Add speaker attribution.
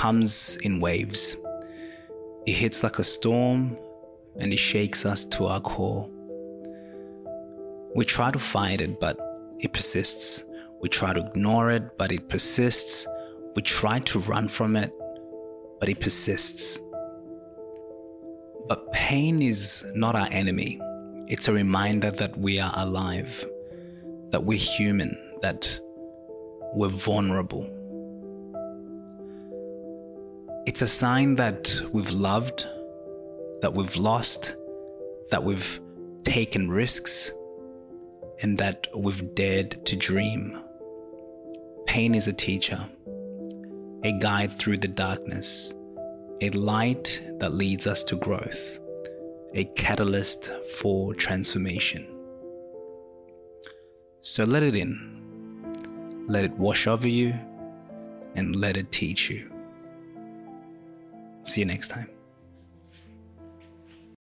Speaker 1: comes in waves. It hits like a storm and it shakes us to our core. We try to fight it, but it persists. We try to ignore it, but it persists. We try to run from it, but it persists. But pain is not our enemy. It's a reminder that we are alive, that we're human, that we're vulnerable. It's a sign that we've loved, that we've lost, that we've taken risks, and that we've dared to dream. Pain is a teacher, a guide through the darkness, a light that leads us to growth, a catalyst for transformation. So let it in, let it wash over you, and let it teach you. See you next time.